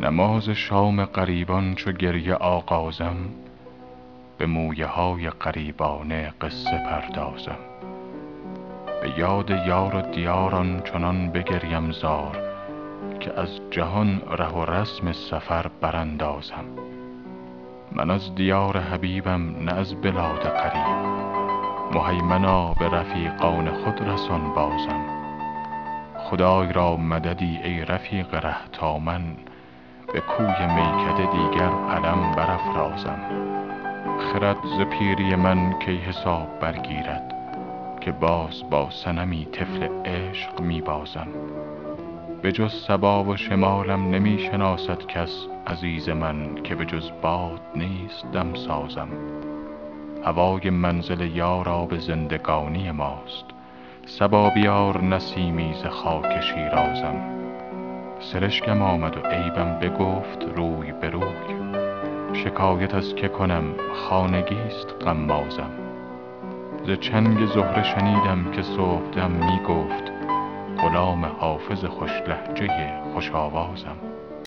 نماز شام غریبان چو گریه آغازم به مویه های غریبانه قصه پردازم. به یاد یار و دیار آن چنان بگریم زار که از جهان ره و رسم سفر براندازم. من از دیار حبیبم نه از بلاد غریب مهیمنا به رفیقان خود رسان بازم. خدای را مددی ای رفیق ره تا من به کوی میکده دیگر علم برافرازم. خرد ز پیری من کی حساب برگیرد که باز با صنمی طفل عشق می بازم. به جز صبا و شمالم نمی شناسد کس عزیز من که به جز باد نیست دمسازم هوای منزل یار آب زندگانی ماست. صبا بیار نسیمی ز خاک شیرازم. سرشکم آمد و عیبم بگفت روی به روی. شکایت از که کنم خانگیست غمازم. ز چنگ زهره شنیدم که صبحدم می گفت غلام حافظ خوش لهجه خوش آوازم.